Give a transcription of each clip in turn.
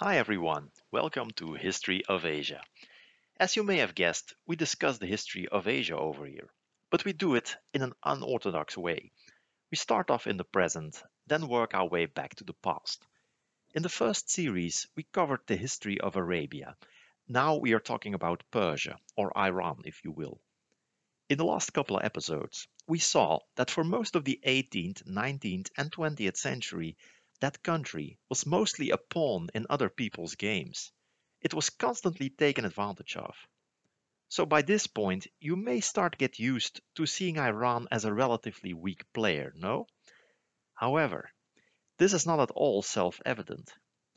Hi everyone, welcome to History of Asia. As you may have guessed, we discuss the history of Asia over here, but we do it in an unorthodox way. We start off in the present, then work our way back to the past. In the first series, we covered the history of Arabia. Now we are talking about Persia, or Iran if you will. In the last couple of episodes, we saw that for most of the 18th, 19th, and 20th century, that country was mostly a pawn in other people's games. It was constantly taken advantage of. So by this point, you may start get used to seeing Iran as a relatively weak player, no? However, this is not at all self-evident.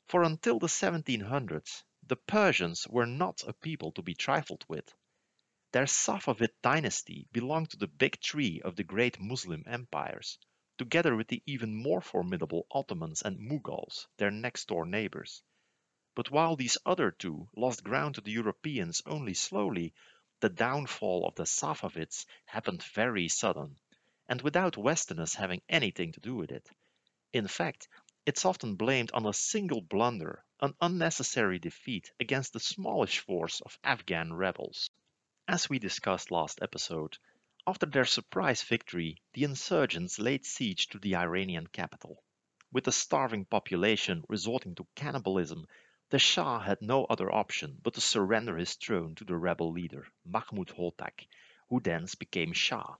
For until the 1700s, the Persians were not a people to be trifled with. Their Safavid dynasty belonged to the big tree of the great Muslim empires, together with the even more formidable Ottomans and Mughals, their next-door neighbors. But while these other two lost ground to the Europeans only slowly, the downfall of the Safavids happened very sudden, and without Westerners having anything to do with it. In fact, it's often blamed on a single blunder, an unnecessary defeat against the smallish force of Afghan rebels. As we discussed last episode, after their surprise victory, the insurgents laid siege to the Iranian capital. With the starving population resorting to cannibalism, the Shah had no other option but to surrender his throne to the rebel leader, Mahmud Hotak, who thence became Shah.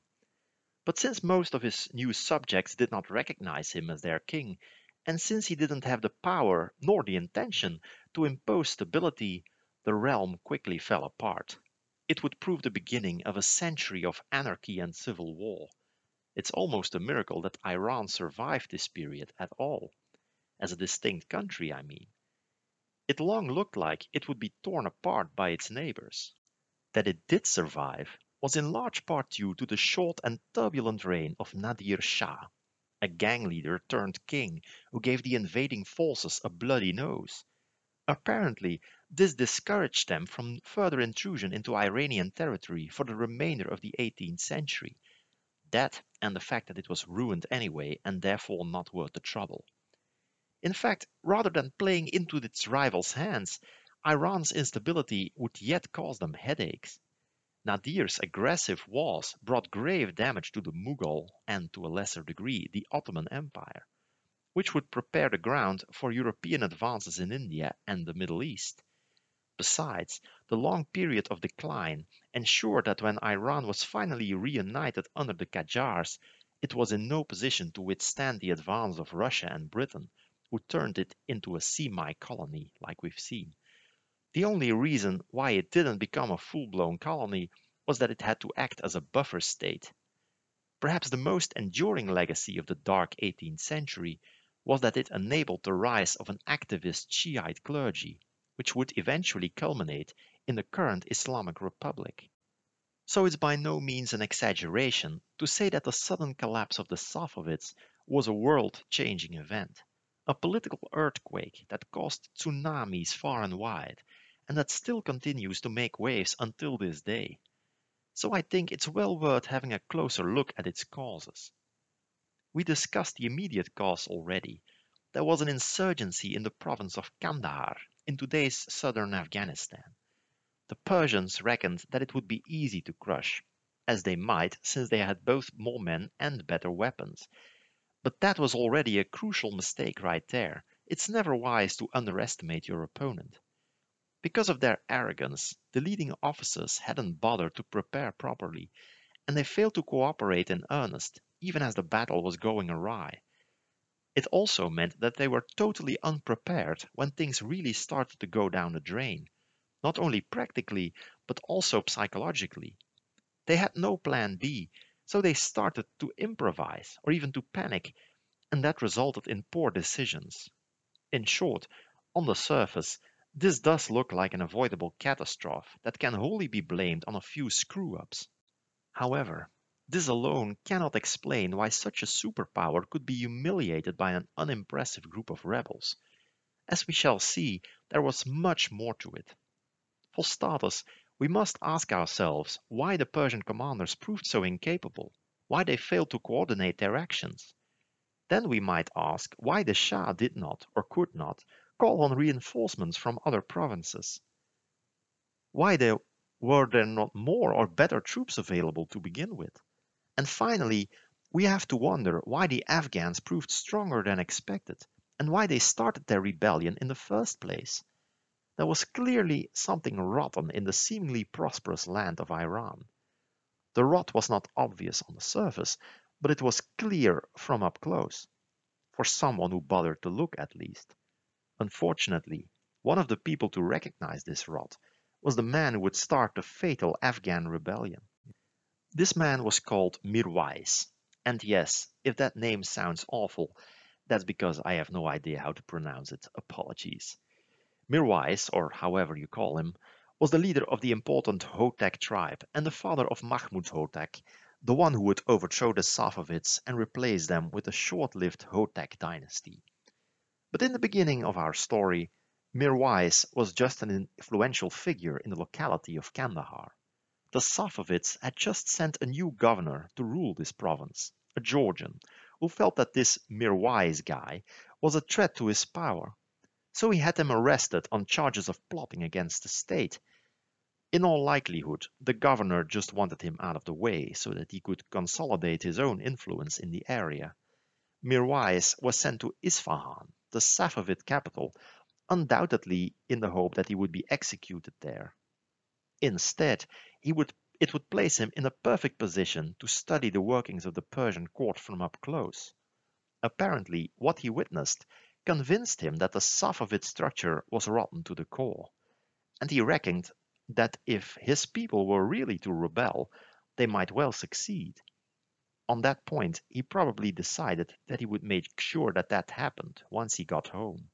But since most of his new subjects did not recognize him as their king, and since he didn't have the power nor the intention to impose stability, the realm quickly fell apart it would prove the beginning of a century of anarchy and civil war. It's almost a miracle that Iran survived this period at all. As a distinct country, I mean. It long looked like it would be torn apart by its neighbors. That it did survive was in large part due to the short and turbulent reign of Nadir Shah, a gang leader turned king who gave the invading forces a bloody nose. Apparently, this discouraged them from further intrusion into Iranian territory for the remainder of the 18th century. That and the fact that it was ruined anyway and therefore not worth the trouble. In fact, rather than playing into its rivals' hands, Iran's instability would yet cause them headaches. Nadir's aggressive wars brought grave damage to the Mughal and, to a lesser degree, the Ottoman Empire, which would prepare the ground for European advances in India and the Middle East. Besides, the long period of decline ensured that when Iran was finally reunited under the Qajars, it was in no position to withstand the advance of Russia and Britain, who turned it into a semi-colony, like we've seen. The only reason why it didn't become a full-blown colony was that it had to act as a buffer state. Perhaps the most enduring legacy of the dark 18th century was that it enabled the rise of an activist Shiite clergy, which would eventually culminate in the current Islamic Republic. So it's by no means an exaggeration to say that the sudden collapse of the Safavids was a world-changing event, a political earthquake that caused tsunamis far and wide, and that still continues to make waves until this day. So I think it's well worth having a closer look at its causes. We discussed the immediate cause already. There was an insurgency in the province of Kandahar in today's southern Afghanistan. The Persians reckoned that it would be easy to crush, as they might since they had both more men and better weapons. But that was already a crucial mistake right there. It's never wise to underestimate your opponent. Because of their arrogance, the leading officers hadn't bothered to prepare properly, and they failed to cooperate in earnest, even as the battle was going awry. It also meant that they were totally unprepared when things really started to go down the drain, not only practically, but also psychologically. They had no plan B, so they started to improvise or even to panic, and that resulted in poor decisions. In short, on the surface, this does look like an avoidable catastrophe that can wholly be blamed on a few screw-ups. However, this alone cannot explain why such a superpower could be humiliated by an unimpressive group of rebels. As we shall see, there was much more to it. For starters, we must ask ourselves why the Persian commanders proved so incapable, why they failed to coordinate their actions. Then we might ask why the Shah did not or could not call on reinforcements from other provinces? Why there, were there not more or better troops available to begin with? And finally, we have to wonder why the Afghans proved stronger than expected and why they started their rebellion in the first place. There was clearly something rotten in the seemingly prosperous land of Iran. The rot was not obvious on the surface, but it was clear from up close, for someone who bothered to look at least. Unfortunately, one of the people to recognize this rot was the man who would start the fatal Afghan rebellion. This man was called Mirwais, and yes, if that name sounds awful, that's because I have no idea how to pronounce it. Apologies. Mirwais, or however you call him, was the leader of the important Hotak tribe and the father of Mahmud Hotak, the one who would overthrow the Safavids and replace them with a short-lived Hotak dynasty. But in the beginning of our story, Mirwais was just an influential figure in the locality of Kandahar. The Safavids had just sent a new governor to rule this province, a Georgian, who felt that this Mirwais guy was a threat to his power. So he had him arrested on charges of plotting against the state. In all likelihood, the governor just wanted him out of the way so that he could consolidate his own influence in the area. Mirwais was sent to Isfahan, the Safavid capital, undoubtedly in the hope that he would be executed there. Instead, he would, it would place him in a perfect position to study the workings of the Persian court from up close. Apparently, what he witnessed convinced him that the Safavid structure was rotten to the core, and he reckoned that if his people were really to rebel, they might well succeed. On that point, he probably decided that he would make sure that that happened once he got home.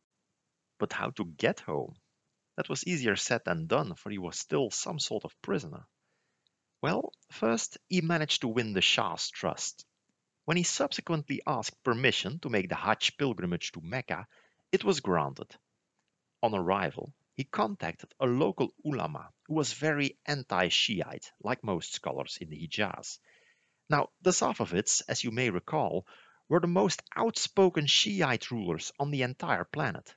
But how to get home? That was easier said than done, for he was still some sort of prisoner. Well, first he managed to win the Shah's trust. When he subsequently asked permission to make the Hajj pilgrimage to Mecca, it was granted. On arrival, he contacted a local ulama who was very anti-Shiite, like most scholars in the Hijaz. Now, the Safavids, as you may recall, were the most outspoken Shiite rulers on the entire planet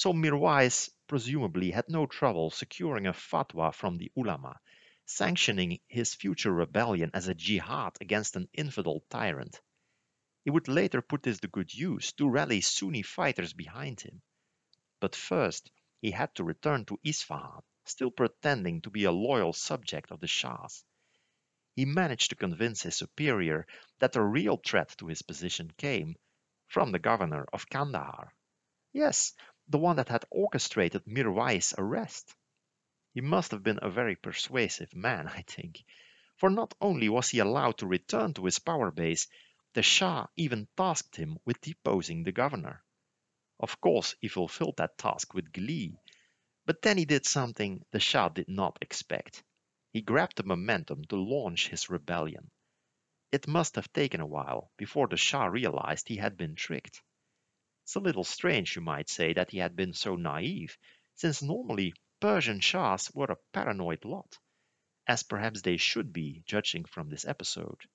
so Mirwais presumably had no trouble securing a fatwa from the ulama, sanctioning his future rebellion as a jihad against an infidel tyrant. He would later put this to good use to rally Sunni fighters behind him. But first, he had to return to Isfahan, still pretending to be a loyal subject of the Shah's. He managed to convince his superior that the real threat to his position came from the governor of Kandahar. Yes, the one that had orchestrated Mirwais' arrest. He must have been a very persuasive man, I think, for not only was he allowed to return to his power base, the Shah even tasked him with deposing the governor. Of course, he fulfilled that task with glee, but then he did something the Shah did not expect. He grabbed the momentum to launch his rebellion. It must have taken a while before the Shah realized he had been tricked. It's a little strange, you might say, that he had been so naive, since normally Persian Shahs were a paranoid lot, as perhaps they should be, judging from this episode.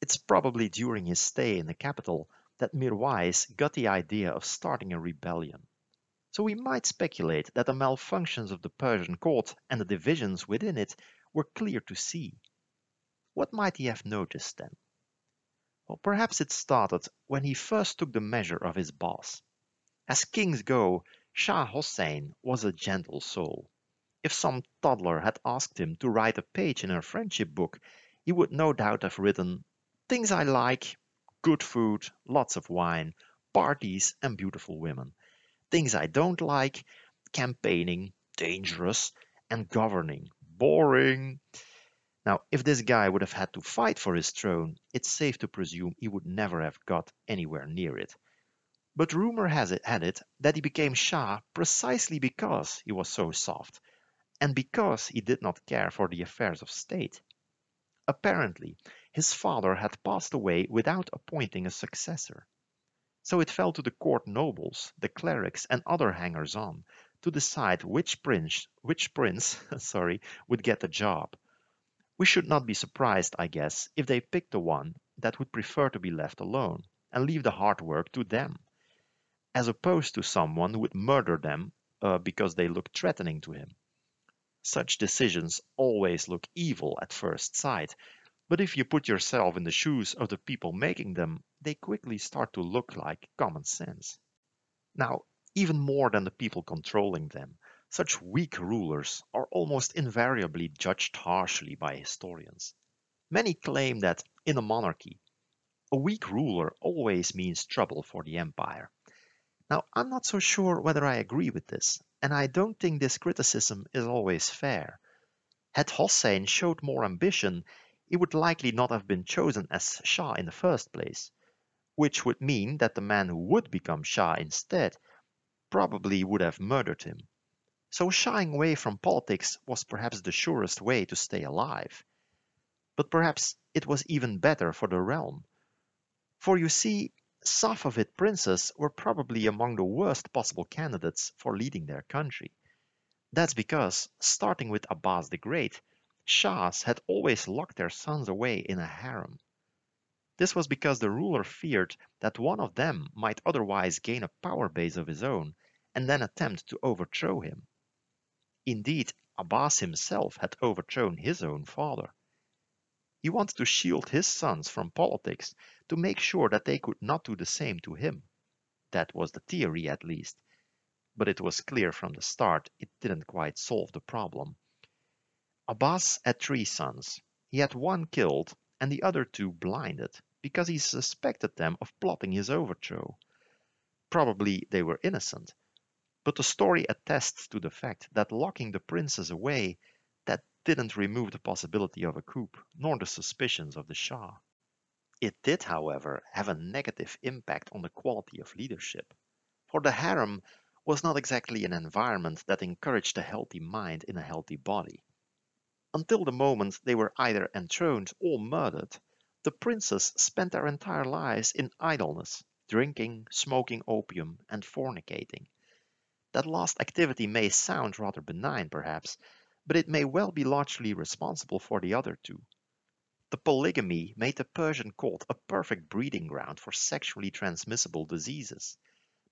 It's probably during his stay in the capital that Mirwais got the idea of starting a rebellion. So we might speculate that the malfunctions of the Persian court and the divisions within it were clear to see. What might he have noticed then? Well, perhaps it started when he first took the measure of his boss. As kings go, Shah Hossein was a gentle soul. If some toddler had asked him to write a page in her friendship book, he would no doubt have written, Things I like, good food, lots of wine, parties, and beautiful women. Things I don't like, campaigning, dangerous, and governing, boring. Now, if this guy would have had to fight for his throne, it's safe to presume he would never have got anywhere near it. But rumor has it, that he became Shah precisely because he was so soft, and because he did not care for the affairs of state. Apparently, his father had passed away without appointing a successor. So it fell to the court nobles, the clerics, and other hangers-on to decide which prince, which prince sorry, would get the job. We should not be surprised, I guess, if they picked the one that would prefer to be left alone and leave the hard work to them. As opposed to someone who would murder them uh, because they looked threatening to him. Such decisions always look evil at first sight, but if you put yourself in the shoes of the people making them, they quickly start to look like common sense. Now, even more than the people controlling them, such weak rulers are almost invariably judged harshly by historians. Many claim that in a monarchy, a weak ruler always means trouble for the empire. Now, I'm not so sure whether I agree with this, and I don't think this criticism is always fair. Had Hossein showed more ambition, he would likely not have been chosen as Shah in the first place, which would mean that the man who would become Shah instead probably would have murdered him. So shying away from politics was perhaps the surest way to stay alive. But perhaps it was even better for the realm. For you see, Safavid princes were probably among the worst possible candidates for leading their country. That's because, starting with Abbas the Great, Shahs had always locked their sons away in a harem. This was because the ruler feared that one of them might otherwise gain a power base of his own and then attempt to overthrow him. Indeed, Abbas himself had overthrown his own father. He wanted to shield his sons from politics to make sure that they could not do the same to him. That was the theory, at least. But it was clear from the start it didn't quite solve the problem. Abbas had three sons. He had one killed and the other two blinded because he suspected them of plotting his overthrow. Probably they were innocent, but the story attests to the fact that locking the princes away that didn't remove the possibility of a coup, nor the suspicions of the Shah. It did, however, have a negative impact on the quality of leadership, for the harem was not exactly an environment that encouraged a healthy mind in a healthy body. Until the moment they were either enthroned or murdered, the princes spent their entire lives in idleness, drinking, smoking opium, and fornicating. That last activity may sound rather benign, perhaps, but it may well be largely responsible for the other two. The polygamy made the Persian court a perfect breeding ground for sexually transmissible diseases,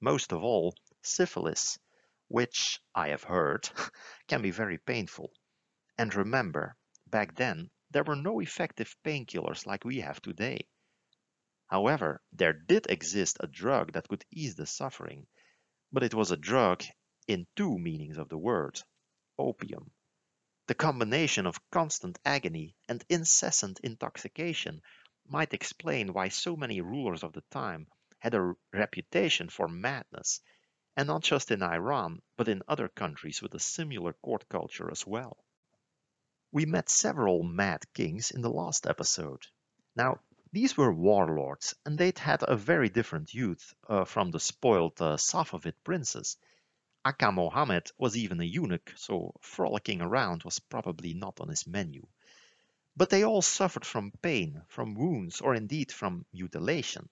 most of all syphilis, which, I have heard, can be very painful. And remember, back then, there were no effective painkillers like we have today. However, there did exist a drug that could ease the suffering, but it was a drug in two meanings of the word opium. The combination of constant agony and incessant intoxication might explain why so many rulers of the time had a reputation for madness, and not just in Iran, but in other countries with a similar court culture as well. We met several mad kings in the last episode. Now, these were warlords, and they'd had a very different youth uh, from the spoiled uh, Safavid princes. Agha Mohammed was even a eunuch, so frolicking around was probably not on his menu. But they all suffered from pain, from wounds, or indeed from mutilation.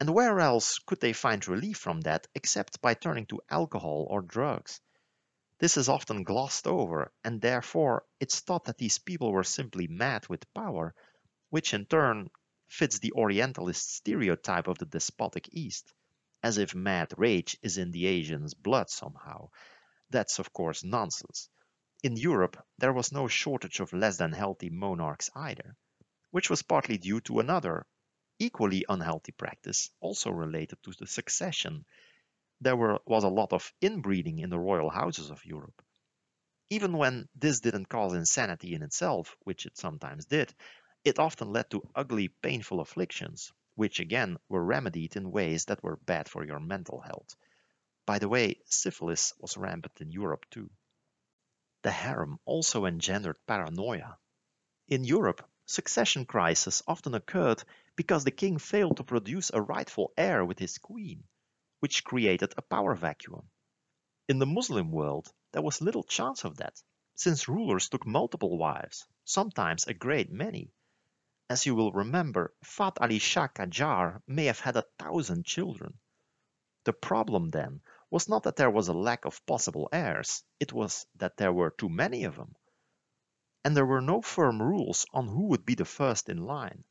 And where else could they find relief from that except by turning to alcohol or drugs? This is often glossed over, and therefore it's thought that these people were simply mad with power, which in turn fits the Orientalist stereotype of the despotic East, as if mad rage is in the Asian's blood somehow. That's of course nonsense. In Europe, there was no shortage of less than healthy monarchs either, which was partly due to another, equally unhealthy practice, also related to the succession. There were, was a lot of inbreeding in the royal houses of Europe. Even when this didn't cause insanity in itself, which it sometimes did, it often led to ugly, painful afflictions, which again were remedied in ways that were bad for your mental health. By the way, syphilis was rampant in Europe too. The harem also engendered paranoia. In Europe, succession crises often occurred because the king failed to produce a rightful heir with his queen, which created a power vacuum. In the Muslim world, there was little chance of that, since rulers took multiple wives, sometimes a great many, as you will remember, Fath Ali Shah Qajar may have had a thousand children. The problem then was not that there was a lack of possible heirs, it was that there were too many of them. And there were no firm rules on who would be the first in line.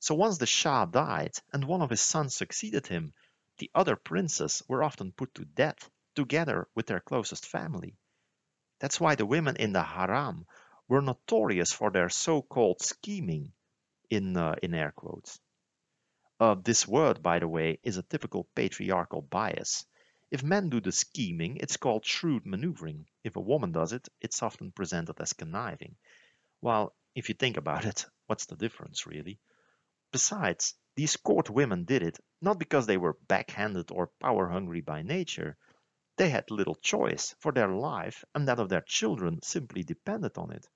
So once the Shah died and one of his sons succeeded him, the other princes were often put to death together with their closest family. That's why the women in the harem were notorious for their so-called scheming, in, uh, in air quotes. Uh, this word, by the way, is a typical patriarchal bias. If men do the scheming, it's called shrewd maneuvering. If a woman does it, it's often presented as conniving. While, if you think about it, what's the difference, really? Besides, these court women did it not because they were backhanded or power-hungry by nature. They had little choice, for their life and that of their children simply depended on it.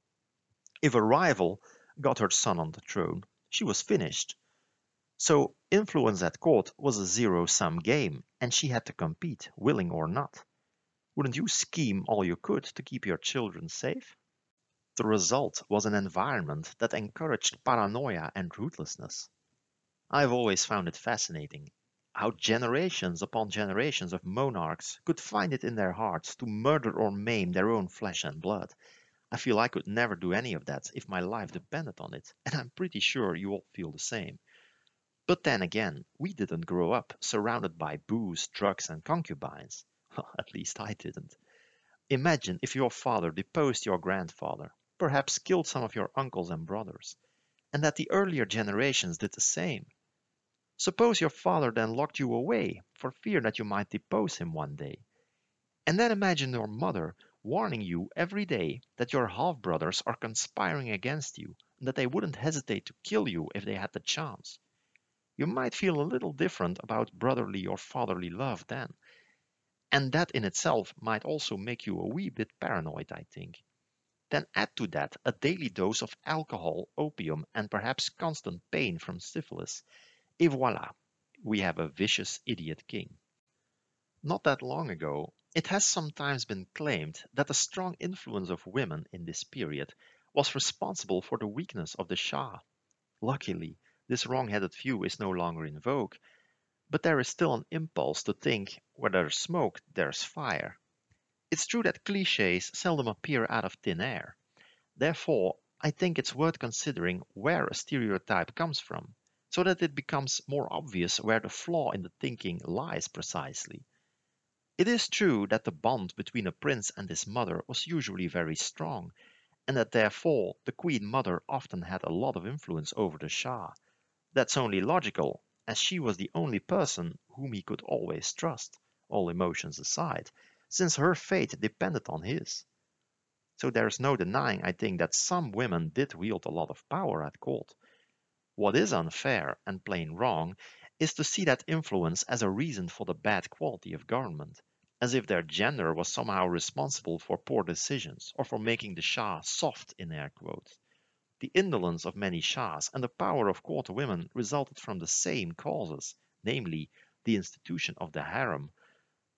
If a rival got her son on the throne, she was finished. So influence at court was a zero-sum game, and she had to compete, willing or not. Wouldn't you scheme all you could to keep your children safe? The result was an environment that encouraged paranoia and ruthlessness. I've always found it fascinating how generations upon generations of monarchs could find it in their hearts to murder or maim their own flesh and blood, I feel I could never do any of that if my life depended on it, and I'm pretty sure you all feel the same. But then again, we didn't grow up surrounded by booze, drugs, and concubines. At least I didn't. Imagine if your father deposed your grandfather, perhaps killed some of your uncles and brothers, and that the earlier generations did the same. Suppose your father then locked you away for fear that you might depose him one day. And then imagine your mother warning you every day that your half brothers are conspiring against you and that they wouldn't hesitate to kill you if they had the chance. You might feel a little different about brotherly or fatherly love then. And that in itself might also make you a wee bit paranoid, I think. Then add to that a daily dose of alcohol, opium, and perhaps constant pain from syphilis. Et voila, we have a vicious idiot king. Not that long ago, it has sometimes been claimed that the strong influence of women in this period was responsible for the weakness of the Shah. Luckily, this wrong-headed view is no longer in vogue, but there is still an impulse to think where there's smoke, there's fire. It's true that cliches seldom appear out of thin air. Therefore, I think it's worth considering where a stereotype comes from, so that it becomes more obvious where the flaw in the thinking lies precisely. It is true that the bond between a prince and his mother was usually very strong, and that therefore the queen mother often had a lot of influence over the Shah. That's only logical, as she was the only person whom he could always trust, all emotions aside, since her fate depended on his. So there is no denying, I think, that some women did wield a lot of power at court. What is unfair and plain wrong is to see that influence as a reason for the bad quality of government, as if their gender was somehow responsible for poor decisions or for making the Shah soft in air quotes. The indolence of many Shahs and the power of court women resulted from the same causes, namely the institution of the harem,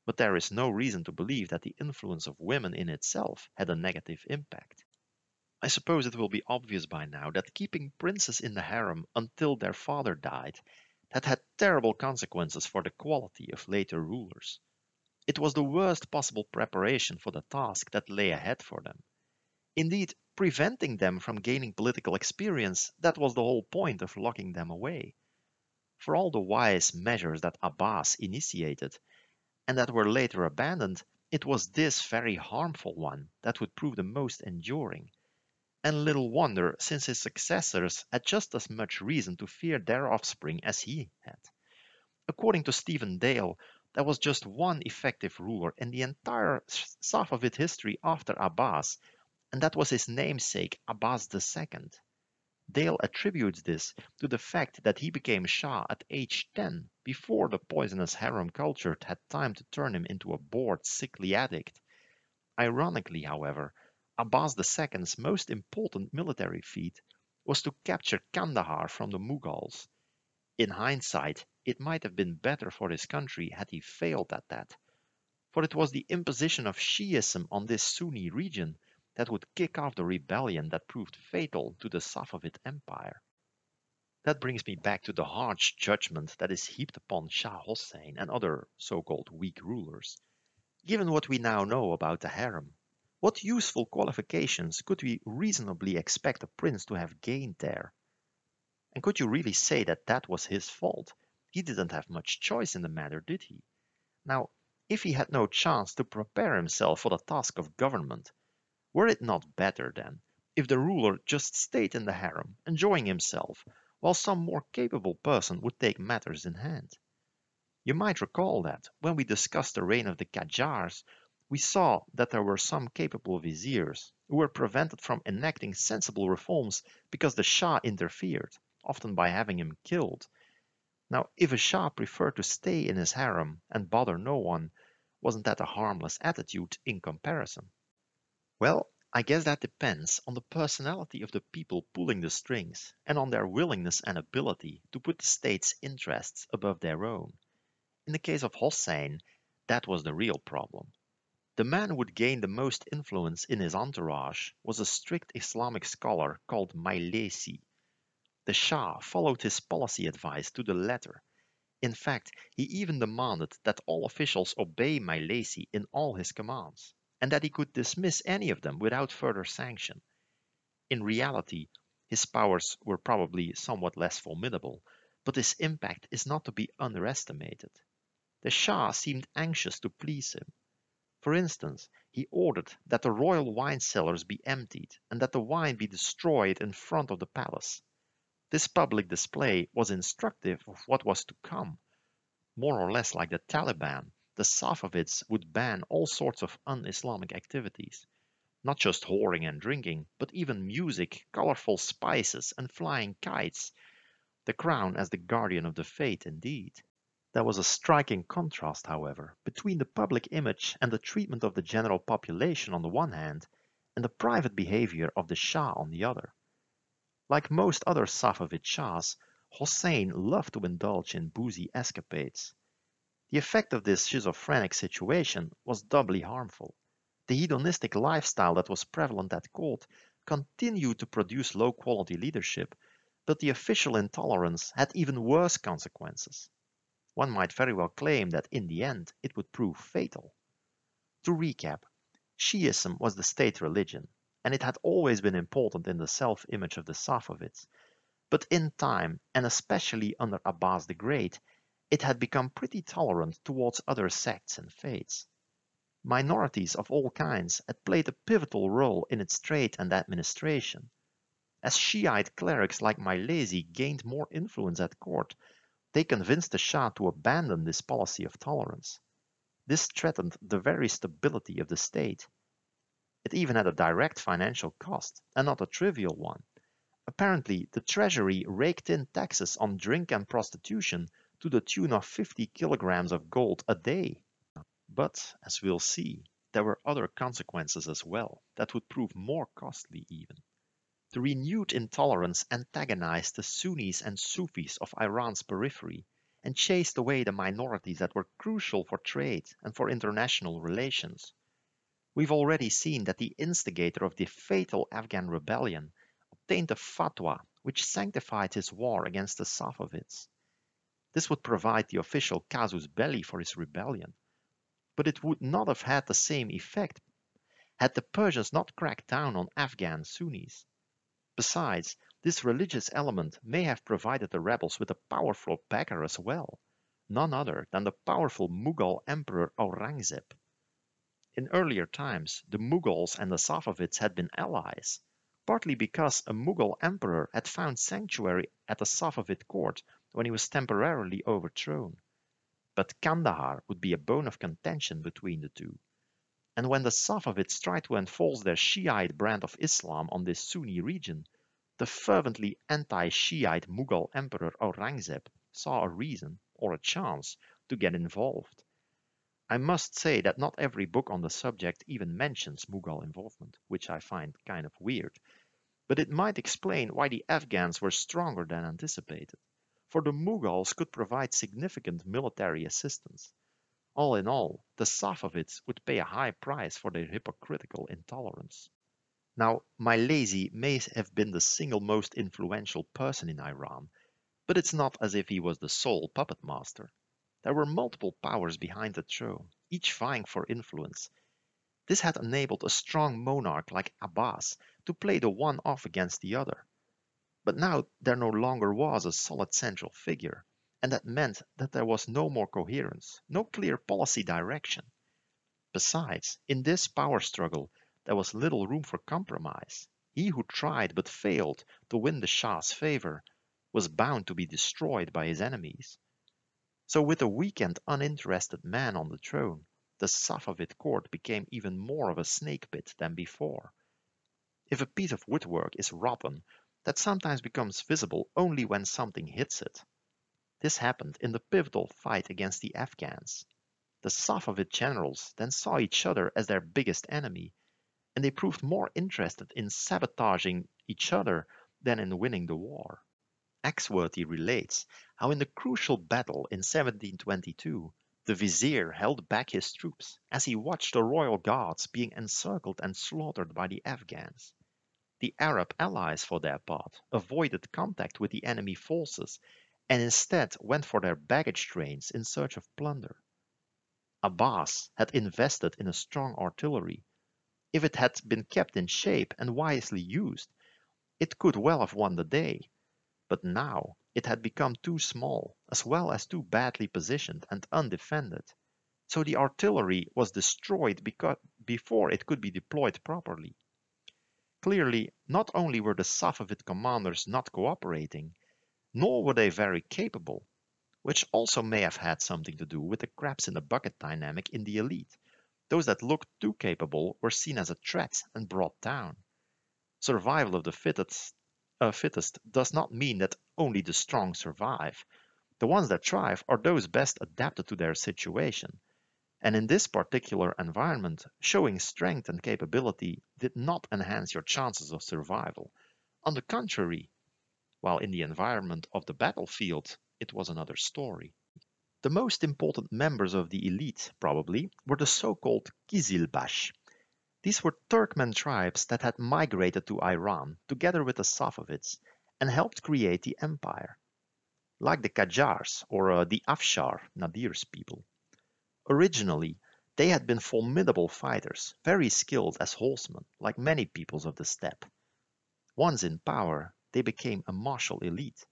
but there is no reason to believe that the influence of women in itself had a negative impact. I suppose it will be obvious by now that keeping princes in the harem until their father died that had terrible consequences for the quality of later rulers. It was the worst possible preparation for the task that lay ahead for them. Indeed, preventing them from gaining political experience, that was the whole point of locking them away. For all the wise measures that Abbas initiated, and that were later abandoned, it was this very harmful one that would prove the most enduring, and little wonder, since his successors had just as much reason to fear their offspring as he had. According to Stephen Dale, there was just one effective ruler in the entire Safavid history after Abbas, and that was his namesake Abbas II. Dale attributes this to the fact that he became Shah at age 10, before the poisonous harem culture had time to turn him into a bored, sickly addict. Ironically, however, Abbas II's most important military feat was to capture Kandahar from the Mughals. In hindsight, it might have been better for his country had he failed at that, for it was the imposition of Shiism on this Sunni region that would kick off the rebellion that proved fatal to the Safavid Empire. That brings me back to the harsh judgment that is heaped upon Shah Hossein and other so-called weak rulers. Given what we now know about the harem, what useful qualifications could we reasonably expect a prince to have gained there? And could you really say that that was his fault? he didn't have much choice in the matter, did he? Now, if he had no chance to prepare himself for the task of government, were it not better, then, if the ruler just stayed in the harem, enjoying himself, while some more capable person would take matters in hand? You might recall that, when we discussed the reign of the Qajars, we saw that there were some capable viziers who were prevented from enacting sensible reforms because the Shah interfered, often by having him killed. Now, if a Shah preferred to stay in his harem and bother no one, wasn't that a harmless attitude in comparison? Well, I guess that depends on the personality of the people pulling the strings and on their willingness and ability to put the state's interests above their own. In the case of Hossein, that was the real problem. The man who would gain the most influence in his entourage was a strict Islamic scholar called Majlesi. The Shah followed his policy advice to the letter. In fact, he even demanded that all officials obey Majlesi in all his commands, and that he could dismiss any of them without further sanction. In reality, his powers were probably somewhat less formidable, but his impact is not to be underestimated. The Shah seemed anxious to please him. For instance, he ordered that the royal wine cellars be emptied and that the wine be destroyed in front of the palace. This public display was instructive of what was to come. More or less like the Taliban, the Safavids would ban all sorts of un-Islamic activities. Not just whoring and drinking, but even music, colorful spices, and flying kites. The crown as the guardian of the faith, indeed. There was a striking contrast, however, between the public image and the treatment of the general population on the one hand, and the private behavior of the Shah on the other. Like most other Safavid Shahs, Hossein loved to indulge in boozy escapades. The effect of this schizophrenic situation was doubly harmful. The hedonistic lifestyle that was prevalent at court continued to produce low-quality leadership, but the official intolerance had even worse consequences one might very well claim that in the end it would prove fatal. To recap, Shiism was the state religion, and it had always been important in the self-image of the Safavids. But in time, and especially under Abbas the Great, it had become pretty tolerant towards other sects and faiths. Minorities of all kinds had played a pivotal role in its trade and administration. As Shiite clerics like Majlesi gained more influence at court, they convinced the Shah to abandon this policy of tolerance. This threatened the very stability of the state. It even had a direct financial cost, and not a trivial one. Apparently, the treasury raked in taxes on drink and prostitution to the tune of 50 kilograms of gold a day. But, as we'll see, there were other consequences as well that would prove more costly even. The renewed intolerance antagonized the Sunnis and Sufis of Iran's periphery and chased away the minorities that were crucial for trade and for international relations. We've already seen that the instigator of the fatal Afghan rebellion obtained a fatwa which sanctified his war against the Safavids. This would provide the official casus belli for his rebellion, but it would not have had the same effect had the Persians not cracked down on Afghan Sunnis. Besides, this religious element may have provided the rebels with a powerful backer as well, none other than the powerful Mughal Emperor Aurangzeb. In earlier times, the Mughals and the Safavids had been allies, partly because a Mughal emperor had found sanctuary at a Safavid court when he was temporarily overthrown. But Kandahar would be a bone of contention between the two and when the Safavids tried to enforce their Shiite brand of Islam on this Sunni region, the fervently anti-Shiite Mughal Emperor Aurangzeb saw a reason, or a chance, to get involved. I must say that not every book on the subject even mentions Mughal involvement, which I find kind of weird, but it might explain why the Afghans were stronger than anticipated, for the Mughals could provide significant military assistance. All in all, the Safavids would pay a high price for their hypocritical intolerance. Now, Majlesi may have been the single most influential person in Iran, but it's not as if he was the sole puppet master. There were multiple powers behind the throne, each vying for influence. This had enabled a strong monarch like Abbas to play the one off against the other. But now there no longer was a solid central figure, and that meant that there was no more coherence, no clear policy direction. Besides, in this power struggle, there was little room for compromise. He who tried but failed to win the Shah's favor was bound to be destroyed by his enemies. So with a weak and uninterested man on the throne, the Safavid court became even more of a snake pit than before. If a piece of woodwork is rotten, that sometimes becomes visible only when something hits it. This happened in the pivotal fight against the Afghans. The Safavid generals then saw each other as their biggest enemy, and they proved more interested in sabotaging each other than in winning the war. Axworthy relates how in the crucial battle in 1722 the vizier held back his troops as he watched the royal guards being encircled and slaughtered by the Afghans. The Arab allies, for their part, avoided contact with the enemy forces and instead went for their baggage trains in search of plunder. Abbas had invested in a strong artillery. If it had been kept in shape and wisely used, it could well have won the day. But now it had become too small, as well as too badly positioned and undefended. So the artillery was destroyed before it could be deployed properly. Clearly, not only were the Safavid commanders not cooperating, nor were they very capable, which also may have had something to do with the crabs in the bucket dynamic in the elite. Those that looked too capable were seen as a threat and brought down. Survival of the fittest, uh, fittest does not mean that only the strong survive. The ones that thrive are those best adapted to their situation. And in this particular environment, showing strength and capability did not enhance your chances of survival. On the contrary, while in the environment of the battlefield, it was another story. The most important members of the elite, probably, were the so-called Kizilbash. These were Turkmen tribes that had migrated to Iran together with the Safavids and helped create the empire, like the Qajars or uh, the Afshar, Nadir's people. Originally, they had been formidable fighters, very skilled as horsemen, like many peoples of the steppe. Once in power, they became a martial elite.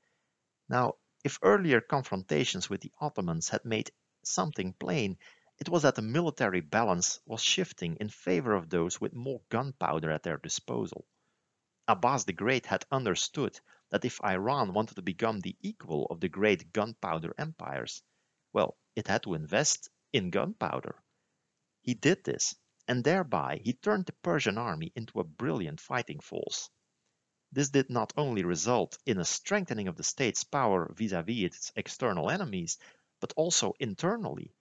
Now, if earlier confrontations with the Ottomans had made something plain, it was that the military balance was shifting in favor of those with more gunpowder at their disposal. Abbas the Great had understood that if Iran wanted to become the equal of the great gunpowder empires, well, it had to invest in gunpowder. He did this, and thereby he turned the Persian army into a brilliant fighting force. This did not only result in a strengthening of the state's power vis-à-vis its external enemies, but also internally.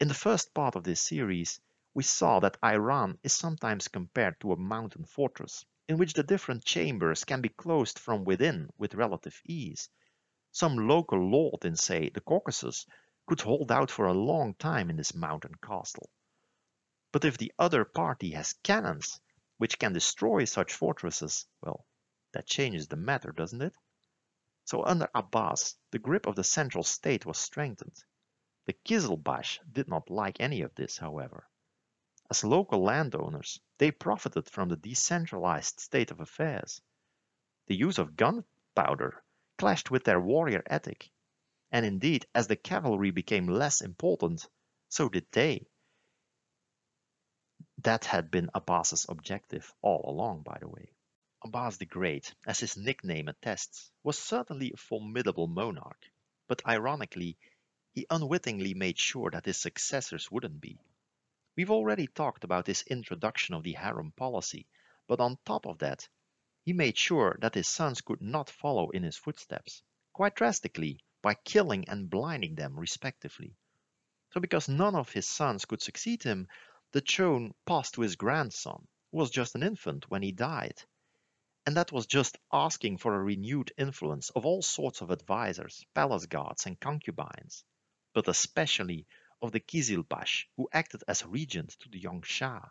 In the first part of this series, we saw that Iran is sometimes compared to a mountain fortress, in which the different chambers can be closed from within with relative ease. Some local lord in, say, the Caucasus could hold out for a long time in this mountain castle. But if the other party has cannons, which can destroy such fortresses, well, that changes the matter, doesn't it? So under Abbas, the grip of the central state was strengthened. The Kizilbash did not like any of this, however. As local landowners, they profited from the decentralized state of affairs. The use of gunpowder clashed with their warrior ethic, and indeed, as the cavalry became less important, so did they. That had been Abbas's objective all along, by the way. Abbas the Great, as his nickname attests, was certainly a formidable monarch, but ironically, he unwittingly made sure that his successors wouldn't be. We've already talked about his introduction of the harem policy, but on top of that, he made sure that his sons could not follow in his footsteps, quite drastically, by killing and blinding them respectively. So because none of his sons could succeed him, the throne passed to his grandson, who was just an infant when he died. And that was just asking for a renewed influence of all sorts of advisors, palace guards, and concubines, but especially of the Kizilbash, who acted as regent to the young Shah.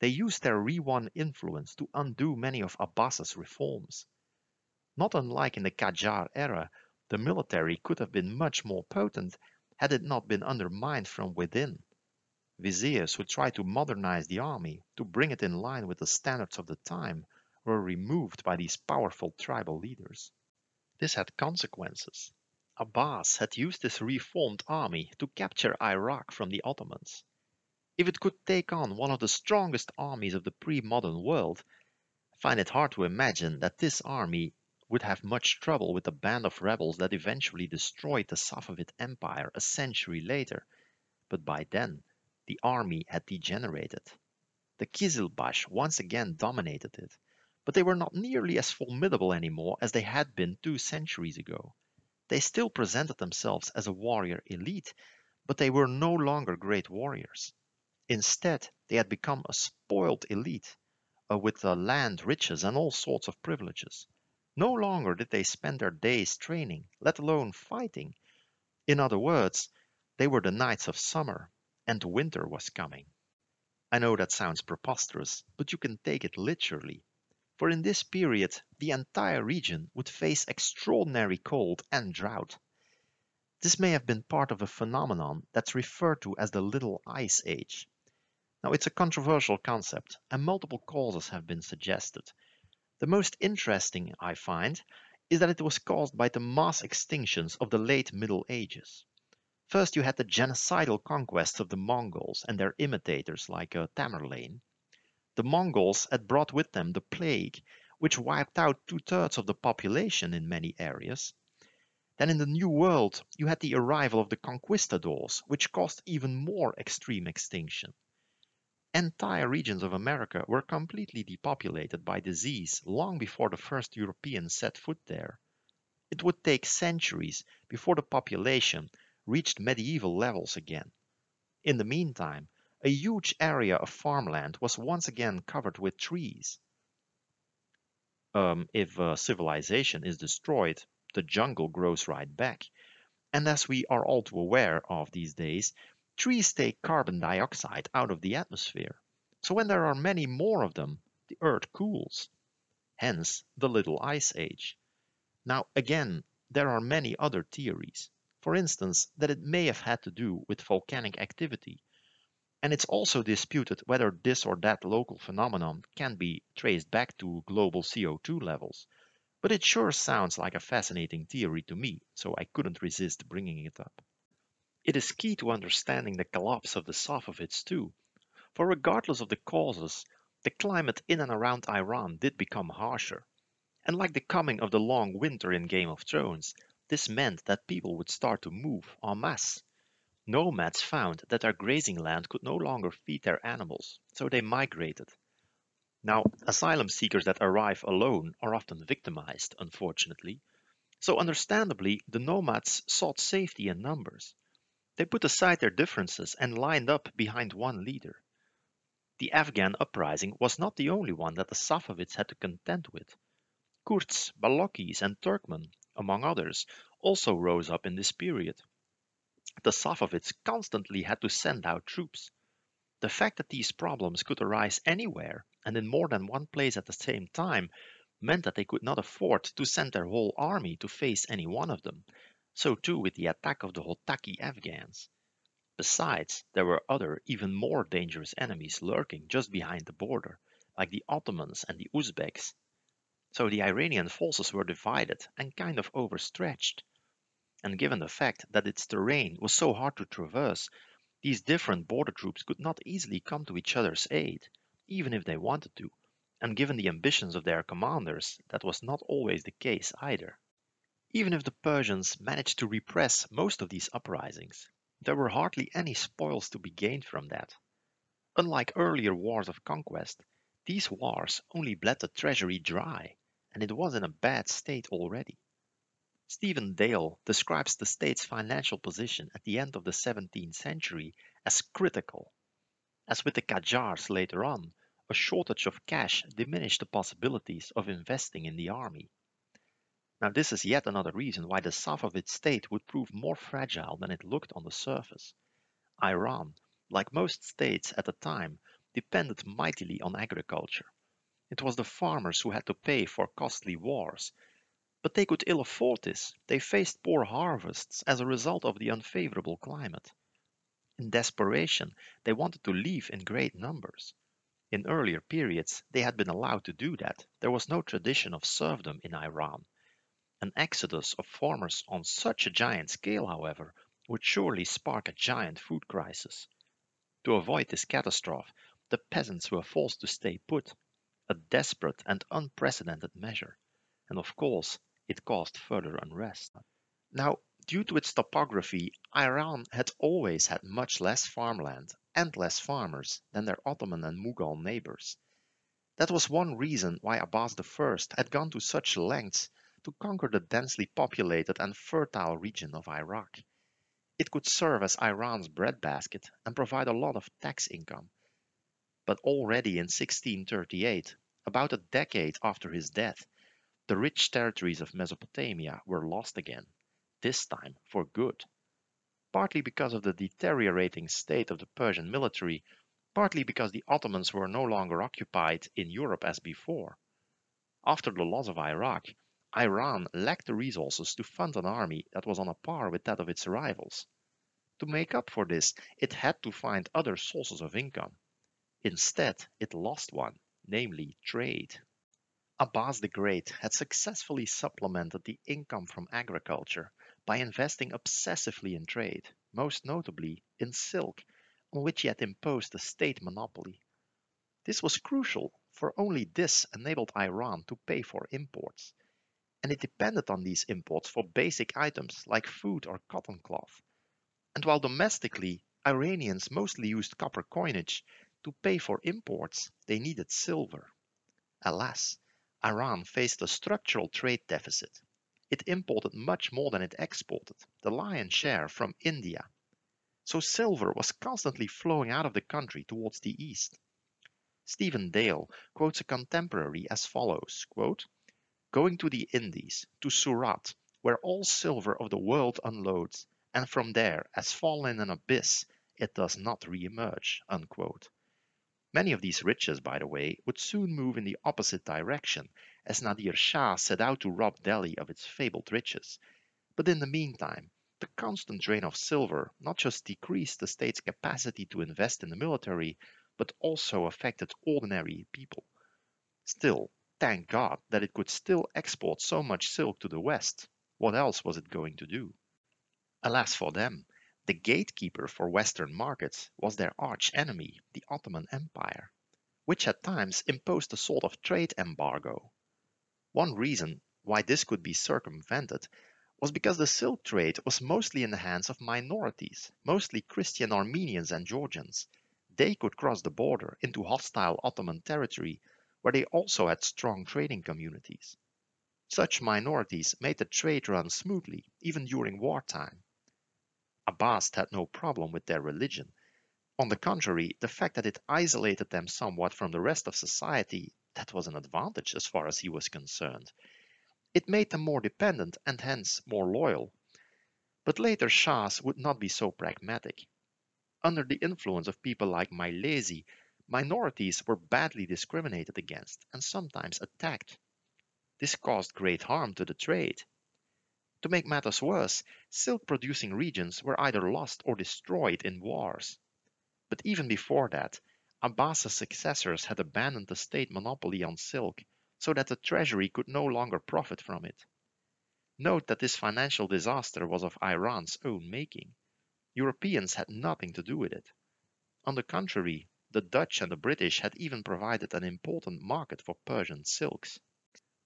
They used their re-won influence to undo many of Abbas's reforms. Not unlike in the Qajar era, the military could have been much more potent had it not been undermined from within Viziers who tried to modernize the army, to bring it in line with the standards of the time, were removed by these powerful tribal leaders. This had consequences. Abbas had used his reformed army to capture Iraq from the Ottomans. If it could take on one of the strongest armies of the pre-modern world, I find it hard to imagine that this army would have much trouble with the band of rebels that eventually destroyed the Safavid Empire a century later, but by then the army had degenerated. The Kizilbash once again dominated it, but they were not nearly as formidable anymore as they had been two centuries ago. They still presented themselves as a warrior elite, but they were no longer great warriors. Instead, they had become a spoiled elite, uh, with uh, land riches and all sorts of privileges. No longer did they spend their days training, let alone fighting. In other words, they were the knights of summer, and winter was coming. I know that sounds preposterous, but you can take it literally. For in this period, the entire region would face extraordinary cold and drought. This may have been part of a phenomenon that's referred to as the Little Ice Age. Now, it's a controversial concept, and multiple causes have been suggested. The most interesting, I find, is that it was caused by the mass extinctions of the late Middle Ages. First, you had the genocidal conquests of the Mongols and their imitators like uh, Tamerlane. The Mongols had brought with them the plague, which wiped out two-thirds of the population in many areas. Then in the New World, you had the arrival of the conquistadors, which caused even more extreme extinction. Entire regions of America were completely depopulated by disease long before the first Europeans set foot there. It would take centuries before the population reached medieval levels again. In the meantime, a huge area of farmland was once again covered with trees. Um, if uh, civilization is destroyed, the jungle grows right back. And as we are all too aware of these days, Trees take carbon dioxide out of the atmosphere, so when there are many more of them, the Earth cools. Hence the Little Ice Age. Now again, there are many other theories. For instance, that it may have had to do with volcanic activity. And it's also disputed whether this or that local phenomenon can be traced back to global CO2 levels. But it sure sounds like a fascinating theory to me, so I couldn't resist bringing it up. It is key to understanding the collapse of the Safavids too, for regardless of the causes, the climate in and around Iran did become harsher. And like the coming of the long winter in Game of Thrones, this meant that people would start to move en masse. Nomads found that their grazing land could no longer feed their animals, so they migrated. Now, asylum seekers that arrive alone are often victimized, unfortunately. So understandably, the nomads sought safety in numbers. They put aside their differences and lined up behind one leader. The Afghan uprising was not the only one that the Safavids had to contend with. Kurds, Balochis, and Turkmen, among others, also rose up in this period. The Safavids constantly had to send out troops. The fact that these problems could arise anywhere and in more than one place at the same time meant that they could not afford to send their whole army to face any one of them, so too with the attack of the Hotaki Afghans. Besides, there were other, even more dangerous enemies lurking just behind the border, like the Ottomans and the Uzbeks. So the Iranian forces were divided and kind of overstretched. And given the fact that its terrain was so hard to traverse, these different border troops could not easily come to each other's aid, even if they wanted to, and given the ambitions of their commanders, that was not always the case either. Even if the Persians managed to repress most of these uprisings, there were hardly any spoils to be gained from that. Unlike earlier wars of conquest, these wars only bled the treasury dry, and it was in a bad state already. Stephen Dale describes the state's financial position at the end of the 17th century as critical. As with the Qajars later on, a shortage of cash diminished the possibilities of investing in the army. Now this is yet another reason why the Safavid state would prove more fragile than it looked on the surface. Iran, like most states at the time, depended mightily on agriculture. It was the farmers who had to pay for costly wars. But they could ill afford this. They faced poor harvests as a result of the unfavorable climate. In desperation, they wanted to leave in great numbers. In earlier periods, they had been allowed to do that. There was no tradition of serfdom in Iran An exodus of farmers on such a giant scale, however, would surely spark a giant food crisis. To avoid this catastrophe, the peasants were forced to stay put, a desperate and unprecedented measure, and of course it caused further unrest. Now, due to its topography, Iran had always had much less farmland and less farmers than their Ottoman and Mughal neighbors. That was one reason why Abbas I had gone to such lengths to conquer the densely populated and fertile region of Iraq. It could serve as Iran's breadbasket and provide a lot of tax income. But already in 1638, about a decade after his death, the rich territories of Mesopotamia were lost again, this time for good. Partly because of the deteriorating state of the Persian military, partly because the Ottomans were no longer occupied in Europe as before. After the loss of Iraq, Iran lacked the resources to fund an army that was on a par with that of its rivals. To make up for this, it had to find other sources of income. Instead, it lost one, namely trade. Abbas the Great had successfully supplemented the income from agriculture by investing obsessively in trade, most notably in silk, on which he had imposed a state monopoly. This was crucial, for only this enabled Iran to pay for imports and it depended on these imports for basic items like food or cotton cloth. And while domestically, Iranians mostly used copper coinage, to pay for imports, they needed silver. Alas, Iran faced a structural trade deficit. It imported much more than it exported, the lion's share from India. So silver was constantly flowing out of the country towards the east. Stephen Dale quotes a contemporary as follows quote, going to the Indies, to Surat, where all silver of the world unloads, and from there, as fallen in an abyss, it does not re-emerge. Unquote. Many of these riches, by the way, would soon move in the opposite direction, as Nadir Shah set out to rob Delhi of its fabled riches. But in the meantime, the constant drain of silver not just decreased the state's capacity to invest in the military, but also affected ordinary people. Still, Thank God that it could still export so much silk to the West. What else was it going to do? Alas for them, the gatekeeper for Western markets was their arch enemy, the Ottoman Empire, which at times imposed a sort of trade embargo. One reason why this could be circumvented was because the silk trade was mostly in the hands of minorities, mostly Christian Armenians and Georgians. They could cross the border into hostile Ottoman territory where they also had strong trading communities. Such minorities made the trade run smoothly, even during wartime. Abbas had no problem with their religion. On the contrary, the fact that it isolated them somewhat from the rest of society, that was an advantage as far as he was concerned. It made them more dependent and hence more loyal. But later Shahs would not be so pragmatic. Under the influence of people like Majlesi, minorities were badly discriminated against and sometimes attacked. This caused great harm to the trade. To make matters worse, silk producing regions were either lost or destroyed in wars. But even before that, Abbas's successors had abandoned the state monopoly on silk so that the treasury could no longer profit from it. Note that this financial disaster was of Iran's own making. Europeans had nothing to do with it. On the contrary, the Dutch and the British had even provided an important market for Persian silks.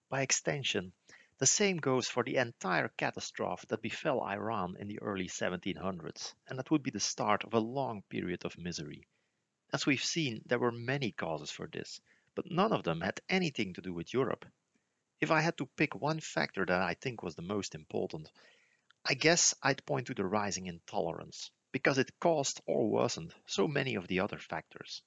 By extension, the same goes for the entire catastrophe that befell Iran in the early 1700s, and that would be the start of a long period of misery. As we've seen, there were many causes for this, but none of them had anything to do with Europe. If I had to pick one factor that I think was the most important, I guess I'd point to the rising intolerance because it caused or worsened so many of the other factors.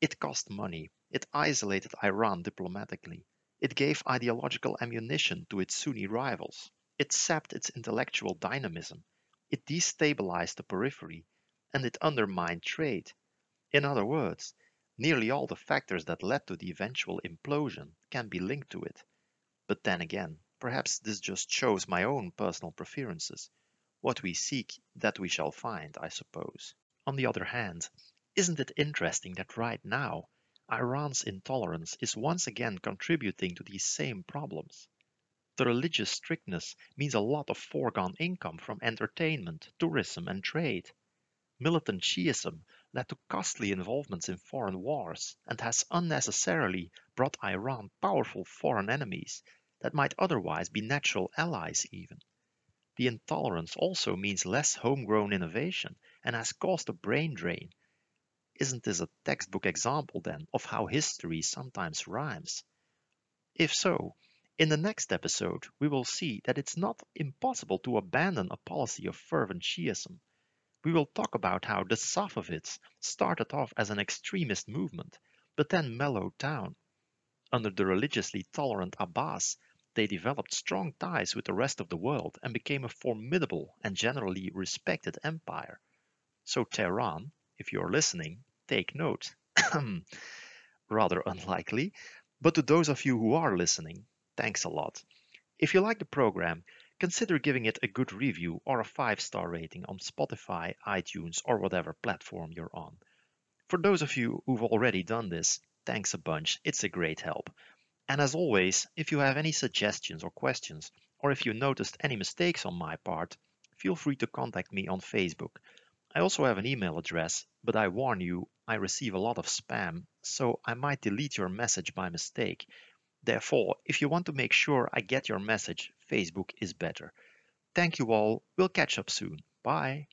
It cost money, it isolated Iran diplomatically, it gave ideological ammunition to its Sunni rivals, it sapped its intellectual dynamism, it destabilized the periphery, and it undermined trade. In other words, nearly all the factors that led to the eventual implosion can be linked to it. But then again, perhaps this just shows my own personal preferences. What we seek, that we shall find, I suppose. On the other hand, isn't it interesting that right now, Iran's intolerance is once again contributing to these same problems? The religious strictness means a lot of foregone income from entertainment, tourism, and trade. Militant Shiism led to costly involvements in foreign wars and has unnecessarily brought Iran powerful foreign enemies that might otherwise be natural allies even. The intolerance also means less homegrown innovation and has caused a brain drain. Isn't this a textbook example then of how history sometimes rhymes? If so, in the next episode, we will see that it's not impossible to abandon a policy of fervent Shiism. We will talk about how the Safavids started off as an extremist movement, but then mellowed down. Under the religiously tolerant Abbas, they developed strong ties with the rest of the world and became a formidable and generally respected empire. So Tehran, if you're listening, take note. Rather unlikely, but to those of you who are listening, thanks a lot. If you like the program, consider giving it a good review or a 5-star rating on Spotify, iTunes, or whatever platform you're on. For those of you who've already done this, thanks a bunch, it's a great help. And as always, if you have any suggestions or questions, or if you noticed any mistakes on my part, feel free to contact me on Facebook. I also have an email address, but I warn you, I receive a lot of spam, so I might delete your message by mistake. Therefore, if you want to make sure I get your message, Facebook is better. Thank you all. We'll catch up soon. Bye.